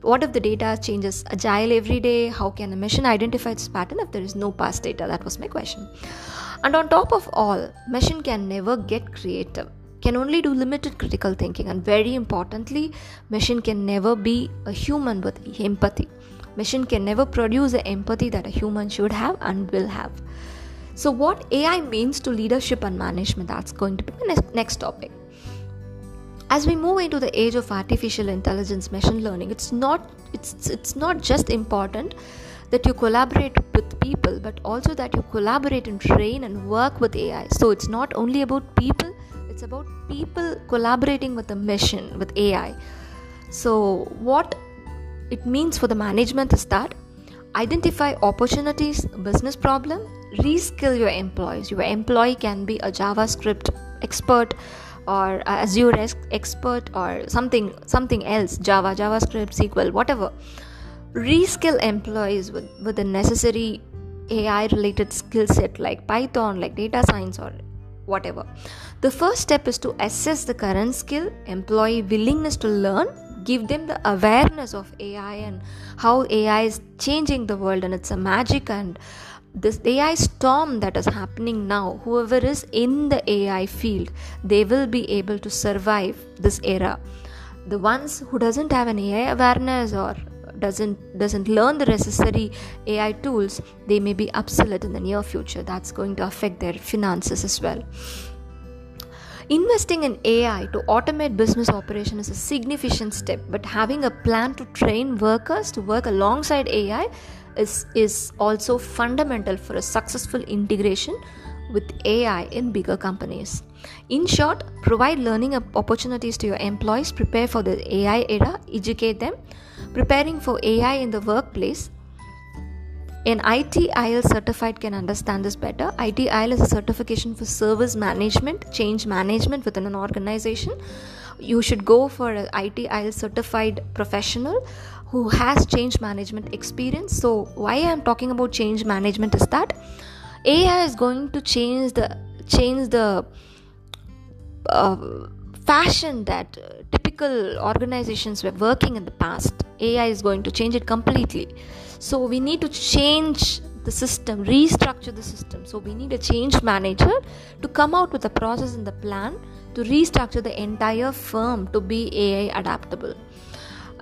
What if the data changes agile every day? How can a machine identify its pattern if there is no past data? That was my question and on top of all, machine can never get creative, can only do limited critical thinking, and very importantly, machine can never be a human with empathy. Machine can never produce the empathy that a human should have and will have. So, what AI means to leadership and management, that's going to be the next topic. As we move into the age of artificial intelligence, machine learning, it's not it's it's not just important that you collaborate with people but also that you collaborate and train and work with AI. So it's not only about people, it's about people collaborating with the mission with AI. So, what it means for the management is that identify opportunities, business problem, reskill your employees your employee can be a javascript expert or azure expert or something something else java javascript sql whatever reskill employees with, with the necessary ai related skill set like python like data science or whatever the first step is to assess the current skill employee willingness to learn give them the awareness of ai and how ai is changing the world and it's a magic and this AI storm that is happening now, whoever is in the AI field, they will be able to survive this era. The ones who doesn't have an AI awareness or doesn't doesn't learn the necessary AI tools, they may be obsolete in the near future. That's going to affect their finances as well. Investing in AI to automate business operation is a significant step, but having a plan to train workers to work alongside AI is, is also fundamental for a successful integration with AI in bigger companies. In short, provide learning opportunities to your employees, prepare for the AI era, educate them, preparing for AI in the workplace. An ITIL certified can understand this better. ITIL is a certification for service management, change management within an organization. You should go for an ITIL certified professional who has change management experience. So, why I am talking about change management is that AI is going to change the change the uh, fashion that uh, typical organizations were working in the past. AI is going to change it completely. So we need to change the system, restructure the system. So we need a change manager to come out with a process and the plan to restructure the entire firm to be AI adaptable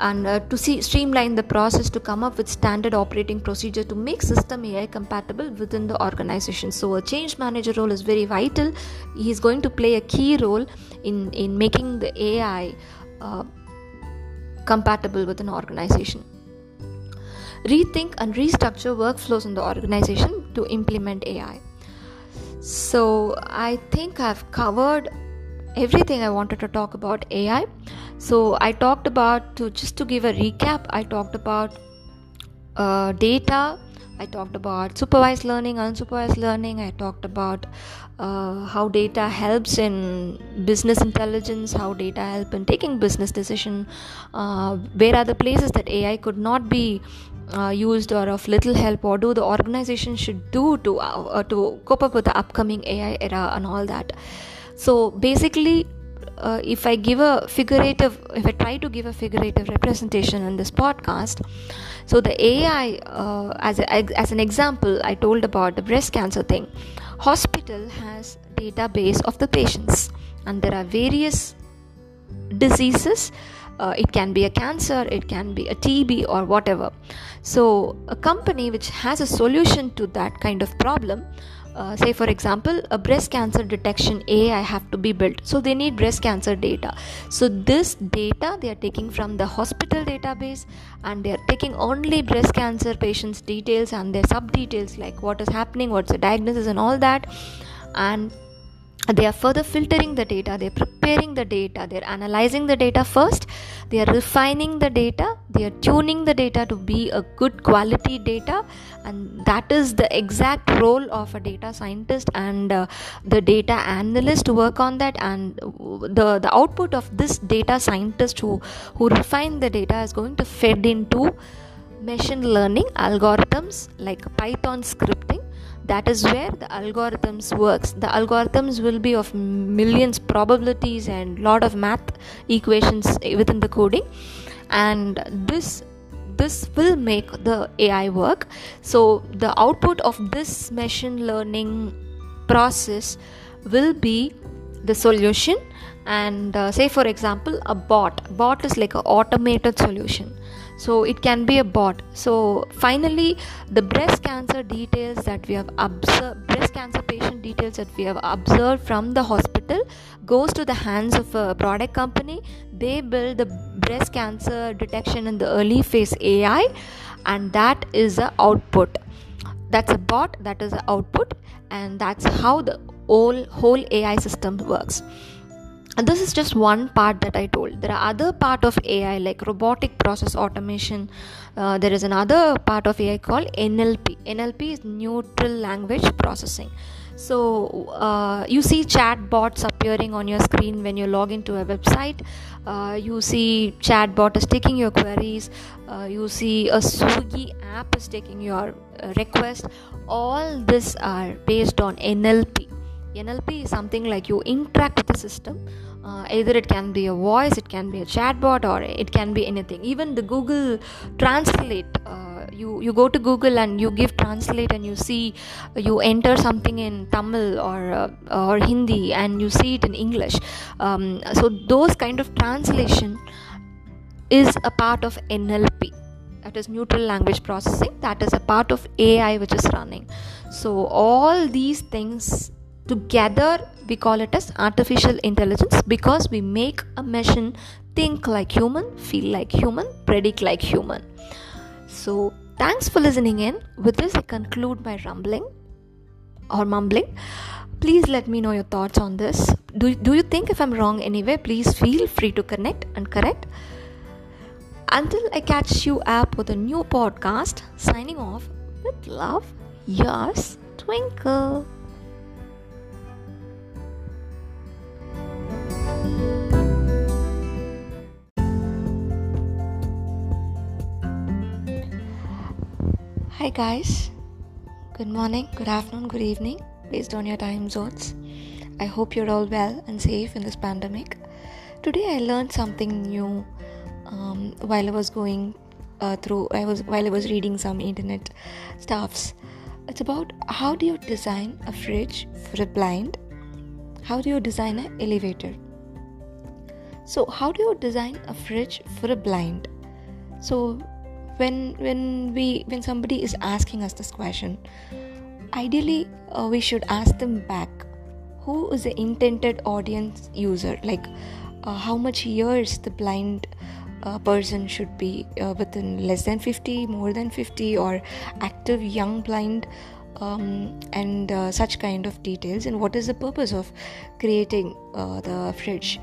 and uh, to see streamline the process to come up with standard operating procedure to make system ai compatible within the organization. So a change manager role is very vital. He is going to play a key role in in making the ai uh, compatible with an organization. Rethink and restructure workflows in the organization to implement ai so i think i've covered everything i wanted to talk about ai so i talked about to just to give a recap i talked about uh, data. I talked about supervised learning unsupervised learning. I talked about uh, how data helps in business intelligence how data help in taking business decision uh, where are the places that ai could not be uh, used or of little help or do the organization should do to uh, to cope up with the upcoming ai era and all that so basically uh, if I give a figurative, if I try to give a figurative representation in this podcast, so the AI, uh, as, a, as an example, I told about the breast cancer thing. Hospital has database of the patients, and there are various diseases. Uh, it can be a cancer, it can be a TB, or whatever. So, a company which has a solution to that kind of problem uh, say for example a breast cancer detection ai have to be built. So they need breast cancer data. So this data they are taking from the hospital database and they are taking only breast cancer patients details and their sub details like what is happening what's the diagnosis and all that. And they are further filtering the data they're preparing the data they're analyzing the data first they are refining the data they are tuning the data to be a good quality data. And that is the exact role of a data scientist and uh, the data analyst to work on that. And the the output of this data scientist who who refine the data is going to fed into machine learning algorithms like python scripting that is where the algorithms works. The algorithms will be of millions probabilities and lot of math equations within the coding. And this this will make the ai work. So the output of this machine learning process will be the solution. And uh, say for example a bot. Bot is like an automated solution so it can be a bot. So finally the breast cancer details that we have observed breast cancer patient details that we have observed from the hospital goes to the hands of a product company. They build the breast cancer detection in the early phase ai and that is the output. That's a bot that is the output and that's how the whole whole ai system works and this is just one part that i told. There are other part of ai like robotic process automation. Uh, there is another part of ai called nlp nlp is neutral language processing. So uh, you see chat bots appearing on your screen when you log into a website. Uh, you see chat bot is taking your queries. Uh, you see a swiggy app is taking your uh, request. All this are based on nlp NLP is something like you interact with the system. Uh, either it can be a voice, it can be a chatbot, or it can be anything. Even the Google Translate, uh, you you go to Google and you give translate, and you see you enter something in Tamil or uh, or Hindi, and you see it in English. Um, so those kind of translation is a part of NLP that is neutral language processing that is a part of ai which is running so all these things Together, we call it as artificial intelligence because we make a machine think like human, feel like human, predict like human. So, thanks for listening in. With this, I conclude my rumbling or mumbling. Please let me know your thoughts on this. Do, do you think if I'm wrong anyway? Please feel free to connect and correct. Until I catch you up with a new podcast, signing off with love, yours, Twinkle. Hi, guys. Good morning, good afternoon, good evening, based on your time zones. I hope you're all well and safe in this pandemic. Today, I learned something new um, while I was going uh, through. I was while I was reading some internet stuffs. It's about how do you design a fridge for a blind? How do you design an elevator? So, how do you design a fridge for a blind? So, when when we when somebody is asking us this question ideally uh, we should ask them back who is the intended audience user like uh, how much years the blind uh, person should be uh, within less than 50 more than 50 or active young blind um, and uh, such kind of details and what is the purpose of creating uh, the fridge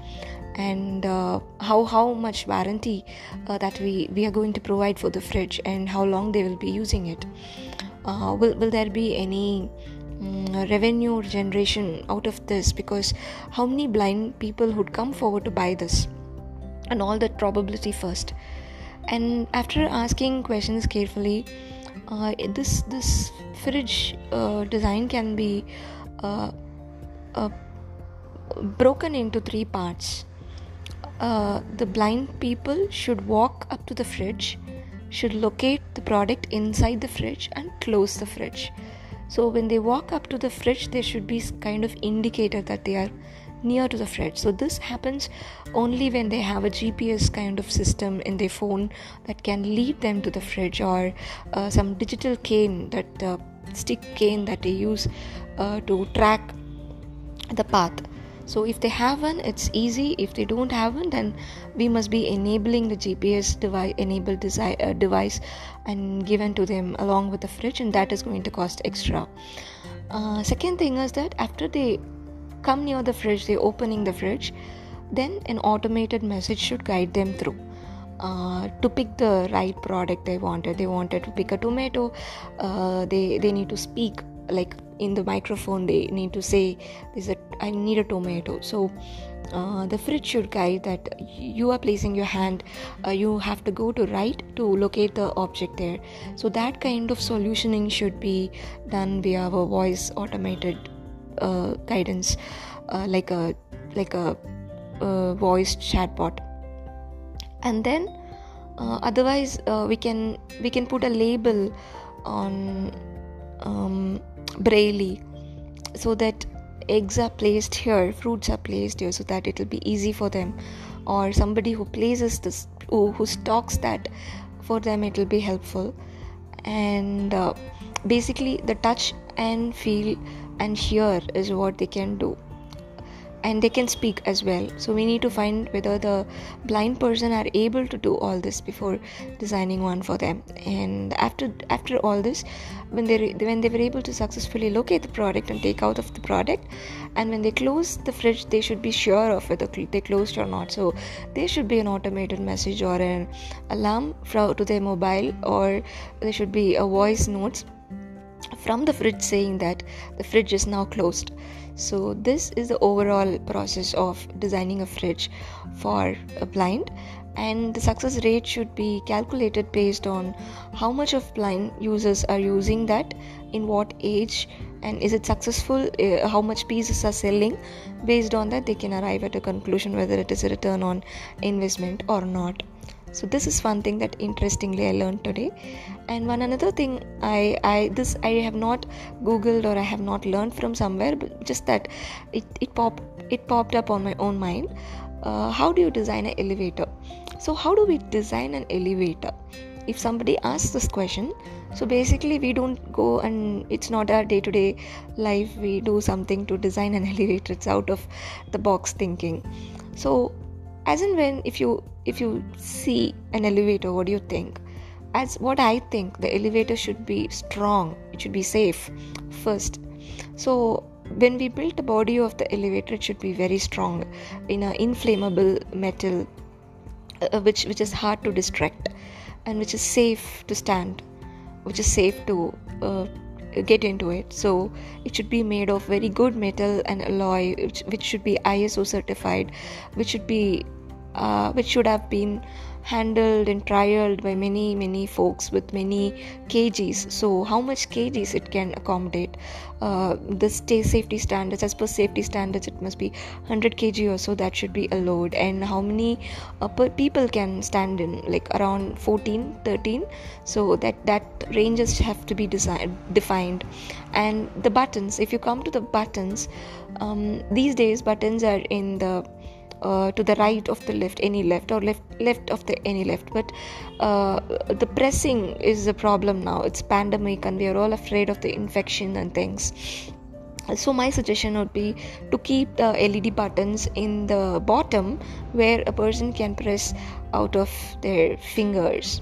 and uh, how how much warranty uh, that we we are going to provide for the fridge and how long they will be using it. Uh, will will there be any um, revenue generation out of this? Because how many blind people would come forward to buy this? And all that probability first. And after asking questions carefully uh, this this fridge uh, design can be uh, broken into three parts uh, the blind people should walk up to the fridge, should locate the product inside the fridge and close the fridge. So when they walk up to the fridge, there should be kind of indicator that they are near to the fridge. So this happens only when they have a GPS kind of system in their phone that can lead them to the fridge or uh, some digital cane that uh, stick cane that they use uh, to track the path so if they have one it's easy. If they don't have one then we must be enabling the gps device enabled desi- uh, device and given to them along with the fridge and that is going to cost extra. Uh, second thing is that after they come near the fridge they're opening the fridge then an automated message should guide them through. Uh, to pick the right product they wanted. They wanted to pick a tomato. Uh, they they need to speak like in the microphone they need to say this i need a tomato. So uh, the fridge should guide that you are placing your hand uh, you have to go to right to locate the object there. So that kind of solutioning should be done via our voice automated uh, guidance uh, like a like a, a voice chatbot. And then uh, otherwise uh, we can we can put a label on um, braille so that eggs are placed here fruits are placed here so that it will be easy for them. Or somebody who places this who, who stocks that for them it will be helpful. And uh, basically the touch and feel and hear is what they can do and they can speak as well. So we need to find whether the blind person are able to do all this before designing one for them. And after after all this when they when they were able to successfully locate the product and take out of the product and when they close the fridge they should be sure of whether they closed or not. So there should be an automated message or an alarm to their mobile or there should be a voice notes from the fridge saying that the fridge is now closed so this is the overall process of designing a fridge for a blind. And the success rate should be calculated based on how much of blind users are using that in what age and is it successful uh, how much pieces are selling. Based on that they can arrive at a conclusion whether it is a return on investment or not. So this is one thing that interestingly i learned today and one another thing i i this i have not googled or i have not learned from somewhere but just that it, it popped it popped up on my own mind. Uh, how do you design an elevator? So how do we design an elevator? If somebody asks this question so basically we don't go and it's not our day to day life we do something to design an [laughs] elevator it's out of the box thinking. So as in when if you if you see an elevator what do you think as what i think the elevator should be strong. It should be safe first. So when we build the body of the elevator it should be very strong in an inflammable metal uh, which which is hard to distract and which is safe to stand which is safe to uh, get into it. So it should be made of very good metal and alloy which, which should be iso certified which should be uh, which should have been handled and trialed by many many folks with many kgs. So how much kgs it can accommodate? Uh, the stay safety standards as per safety standards it must be 100 kg or so that should be allowed. And how many uh, people can stand in? Like around 14 13 so that that ranges have to be design, defined. And the buttons if you come to the buttons um, these days buttons are in the uh, to the right of the left any left or left left of the any left. But uh, the pressing is a problem now. It's pandemic and we are all afraid of the infection and things. So my suggestion would be to keep the led buttons in the bottom where a person can press out of their fingers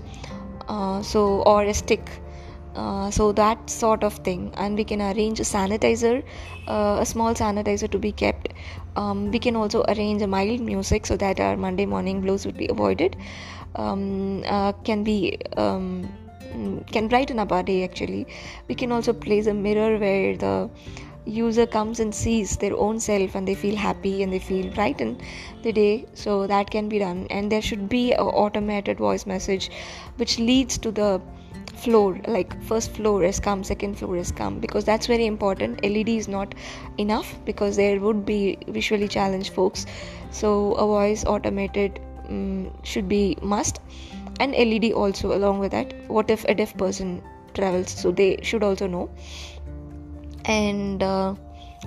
uh, so or a stick uh, so that sort of thing. And we can arrange a sanitizer uh, a small sanitizer to be kept um, we can also arrange a mild music so that our monday morning blues would be avoided. Um, uh, can be um, can brighten up our day actually. We can also place a mirror where the user comes and sees their own self and they feel happy and they feel brighten the day. So that can be done. And there should be an automated voice message which leads to the floor like first floor has come second floor has come because that's very important. Led is not enough because there would be visually challenged folks. So a voice automated um, should be must. And led also along with that what if a deaf person travels? So they should also know. And uh,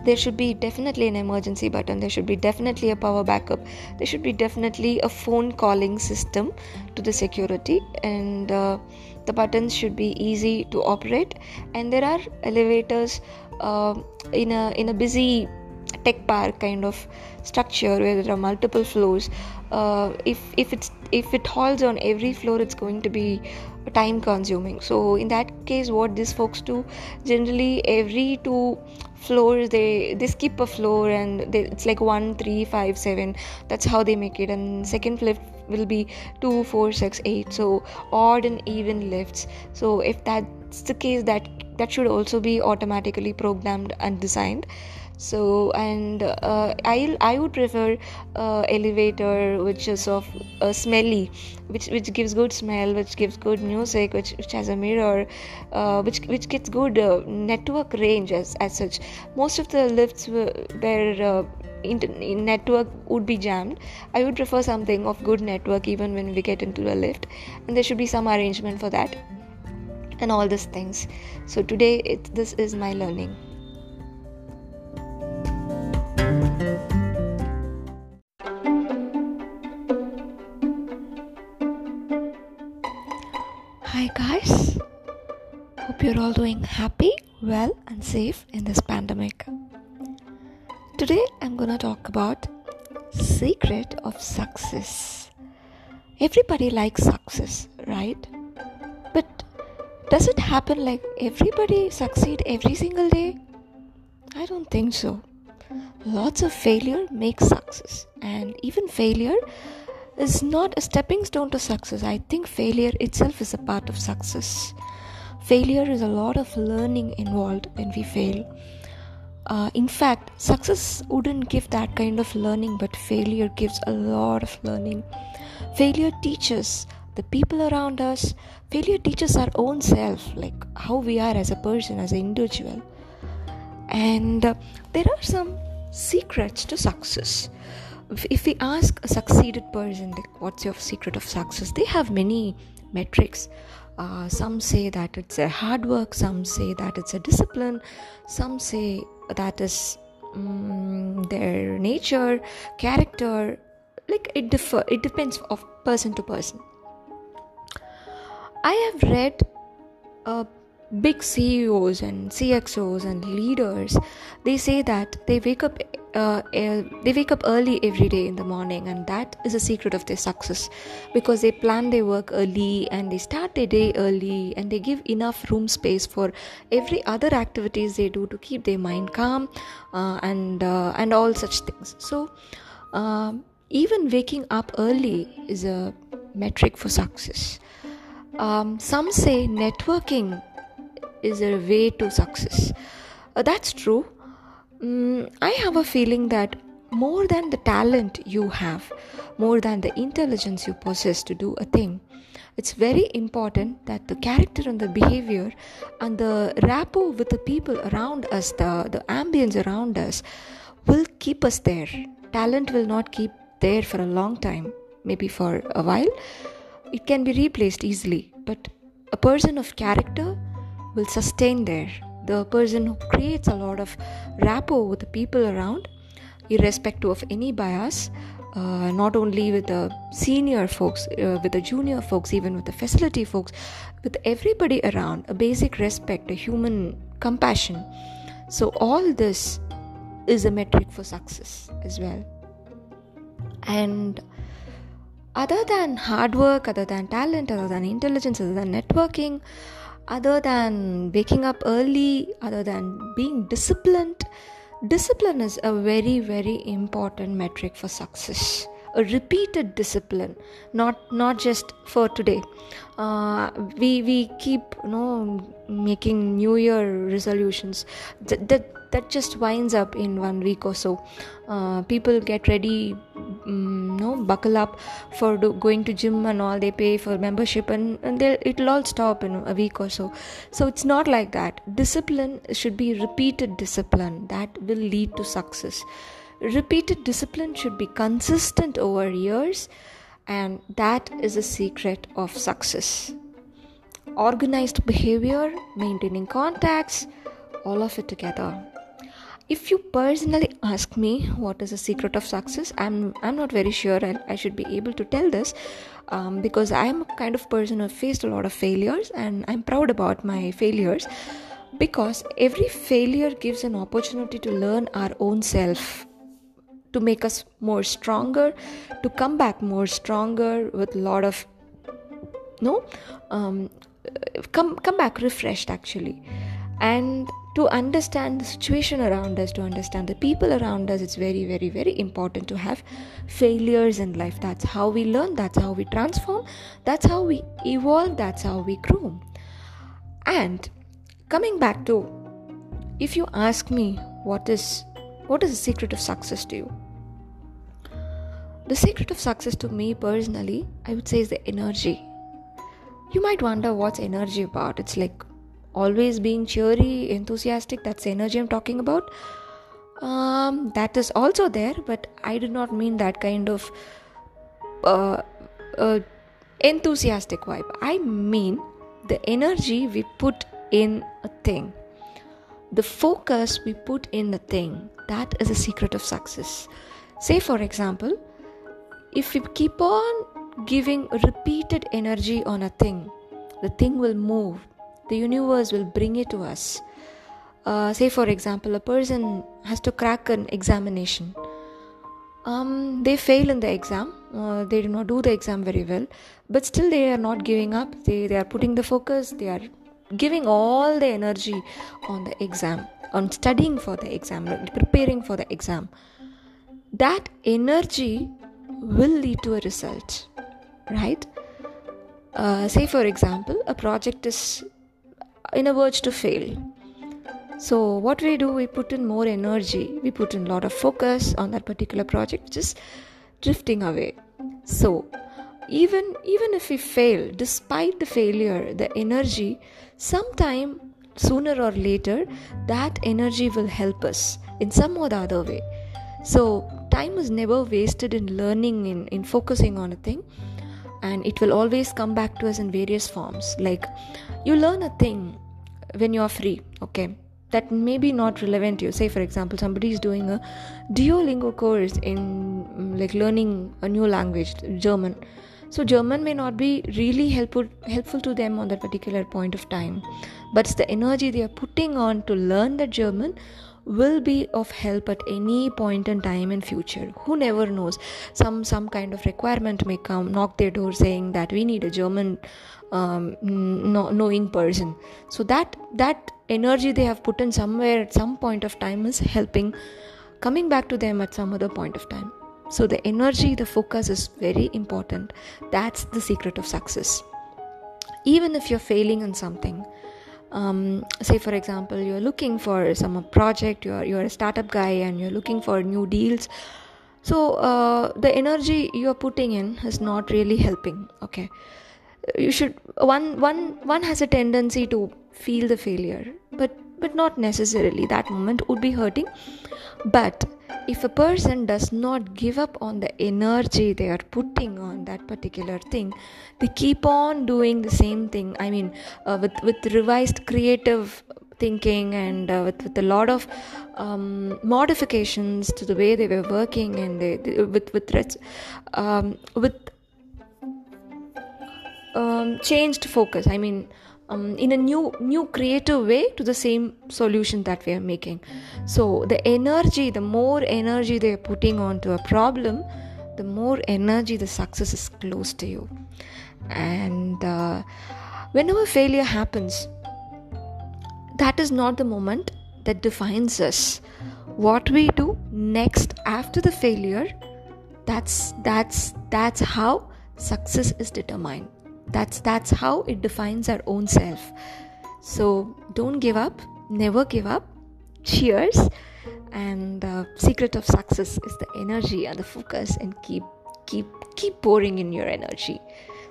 there should be definitely an emergency button. There should be definitely a power backup. There should be definitely a phone calling system to the security. And uh, the buttons should be easy to operate. And there are elevators uh, in a in a busy tech park kind of structure where there are multiple floors. Uh, if if it's if it halts on every floor it's going to be time consuming. So in that case what these folks do generally every two floors they they skip a floor and they, it's like one three five seven. That's how they make it. And second lift will be two four six eight. So odd and even lifts. So if that's the case that that should also be automatically programmed and designed. So and uh, i i would prefer uh, elevator which is of uh, smelly which which gives good smell which gives good music which which has a mirror uh, which which gets good uh, network range as as such. Most of the lifts were, were uh, network would be jammed. I would prefer something of good network even when we get into the lift. And there should be some arrangement for that and all these things. So today it, this is my learning. Hi guys, hope you're all doing happy, well, and safe in this pandemic. Today I'm going to talk about secret of success. Everybody likes success, right? But does it happen like everybody succeed every single day? I don't think so. Lots of failure makes success, and even failure is not a stepping stone to success. I think failure itself is a part of success. Failure is a lot of learning involved when we fail. Uh, in fact, success wouldn't give that kind of learning, but failure gives a lot of learning. Failure teaches the people around us, failure teaches our own self, like how we are as a person, as an individual. And uh, there are some secrets to success if we ask a succeeded person like what's your secret of success they have many metrics uh, some say that it's a hard work some say that it's a discipline some say that is um, their nature character like it differ it depends of person to person. I have read uh, big ceos and cxos and leaders they say that they wake up uh, uh, they wake up early every day in the morning and that is a secret of their success because they plan their work early and they start their day early and they give enough room space for every other activities they do to keep their mind calm uh, and uh, and all such things. So um, even waking up early is a metric for success. Um, some say networking is a way to success uh, that's true Mm, I have a feeling that more than the talent you have, more than the intelligence you possess to do a thing, it's very important that the character and the behavior and the rapport with the people around us, the, the ambience around us, will keep us there. Talent will not keep there for a long time, maybe for a while. It can be replaced easily, but a person of character will sustain there the person who creates a lot of rapport with the people around, irrespective of any bias. Uh, not only with the senior folks, uh, with the junior folks, even with the facility folks, with everybody around, a basic respect, a human compassion. So, all this is a metric for success as well. And other than hard work, other than talent, other than intelligence, other than networking, other than waking up early, other than being disciplined, discipline is a very, very important metric for success. A repeated discipline, not not just for today. Uh, we we keep you know making New Year resolutions. That, that that just winds up in one week or so. Uh, people get ready um, no buckle up for do, going to gym and all. They pay for membership and, and it'll all stop in a week or so. So it's not like that. Discipline should be repeated discipline that will lead to success. Repeated discipline should be consistent over years and that is a secret of success. Organized behavior maintaining contacts all of it together if you personally ask me what is the secret of success i'm i'm not very sure I, I should be able to tell this um, because i'm a kind of person who faced a lot of failures and i'm proud about my failures because every failure gives an opportunity to learn our own self to make us more stronger to come back more stronger with a lot of no um, come come back refreshed actually. And to understand the situation around us, to understand the people around us, it's very, very, very important to have failures in life. That's how we learn, that's how we transform, that's how we evolve, that's how we grow. And coming back to if you ask me what is what is the secret of success to you? The secret of success to me personally, I would say is the energy. You might wonder what's energy about. It's like always being cheery, enthusiastic, that's energy I'm talking about. Um, that is also there, but I do not mean that kind of uh, uh, enthusiastic vibe. I mean the energy we put in a thing, the focus we put in a thing. That is a secret of success. Say, for example, if we keep on giving repeated energy on a thing, the thing will move the universe will bring it to us. Uh, say for example a person has to crack an examination. Um, they fail in the exam. Uh, they do not do the exam very well. But still they are not giving up. They, they are putting the focus. They are giving all the energy on the exam on studying for the exam preparing for the exam. That energy will lead to a result right? Uh, say for example a project is in a verge to fail. So what we do we put in more energy. We put in a lot of focus on that particular project is drifting away. So even even if we fail despite the failure the energy sometime sooner or later that energy will help us in some or the other way. So time is never wasted in learning in, in focusing on a thing and it will always come back to us in various forms. Like you learn a thing when you are free okay? That may be not relevant to you. Say for example somebody is doing a duolingo course in mm, like learning a new language german. So german may not be really helpful helpful to them on that particular point of time. But it's the energy they are putting on to learn the german will be of help at any point in time in future who never knows some some kind of requirement may come knock their door saying that we need a german um, no, knowing person so that that energy they have put in somewhere at some point of time is helping coming back to them at some other point of time so, the energy, the focus is very important. That's the secret of success. Even if you're failing in something, um, say for example, you're looking for some project, you're, you're a startup guy and you're looking for new deals. So, uh, the energy you're putting in is not really helping. Okay, you should one one one has a tendency to feel the failure, but but not necessarily that moment would be hurting but if a person does not give up on the energy they are putting on that particular thing they keep on doing the same thing. I mean uh, with with revised creative thinking and uh, with, with a lot of um, modifications to the way they were working and they, they with with um, with um, changed focus. I mean um, in a new new creative way to the same solution that we are making. So the energy the more energy they are putting onto a problem the more energy the success is close to you. And uh, whenever failure happens that is not the moment that defines us. What we do next after the failure that's that's that's how success is determined that's that's how it defines our own self. So don't give up. Never give up. Cheers. And the secret of success is the energy and the focus and keep keep keep pouring in your energy.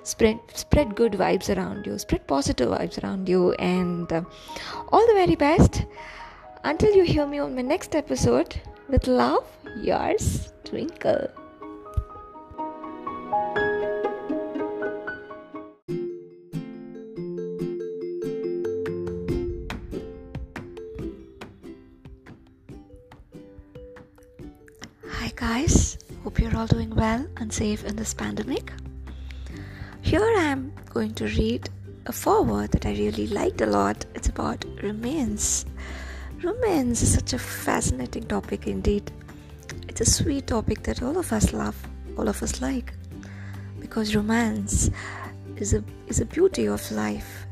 Spread spread good vibes around you. Spread positive vibes around you. And uh, all the very best. Until you hear me on my next episode with love yours twinkle guys, hope you're all doing well and safe in this pandemic. Here I am going to read a foreword that I really liked a lot. It's about romance. Romance is such a fascinating topic indeed. It's a sweet topic that all of us love, all of us like. Because romance is a is a beauty of life.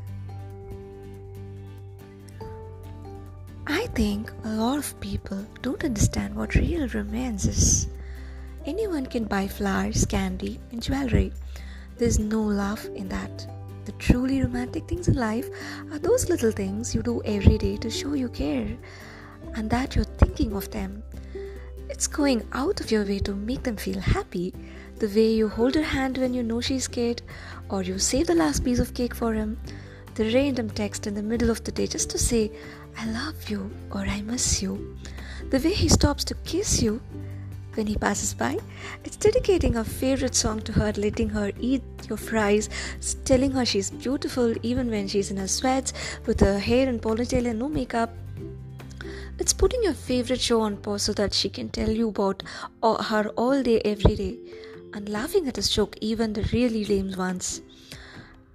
Think a lot of people don't understand what real romance is. Anyone can buy flowers, candy, and jewelry. There's no love in that. The truly romantic things in life are those little things you do every day to show you care and that you're thinking of them. It's going out of your way to make them feel happy. The way you hold her hand when you know she's scared, or you save the last piece of cake for him. The random text in the middle of the day just to say, I love you or I miss you. The way he stops to kiss you when he passes by. It's dedicating a favorite song to her, letting her eat your fries, telling her she's beautiful even when she's in her sweats with her hair in ponytail and no makeup. It's putting your favorite show on pause so that she can tell you about uh, her all day, every day, and laughing at his joke, even the really lame ones.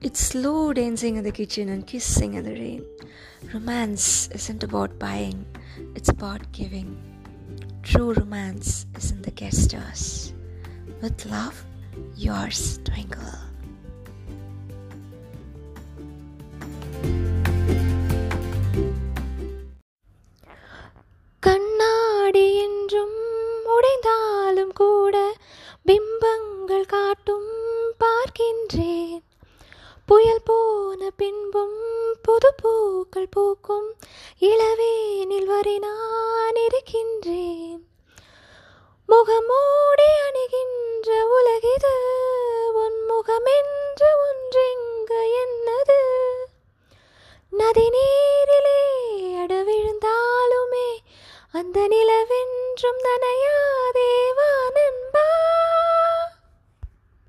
It's slow dancing in the kitchen and kissing in the rain. Romance isn't about buying, it's about giving. True romance is in the gestures. With love, yours, Twinkle. கண்ணாடி என்றும் உடைந்தாலும் கூட பிம்பங்கள் காட்டும் பார்க்கின்றேன் புயல் போன பின்பும் புது பூக்கள் பூக்கும். இளவேனில் வரை நான் இருக்கின்றேன். முகமோடி அணுகின்ற உலகிது உன் முகமென்று ஒன்றெங்க என்னது? நதி நீரிலே அடவிழுந்தாலுமே அந்த நிலவென்றும் நனையாதேவா நண்பா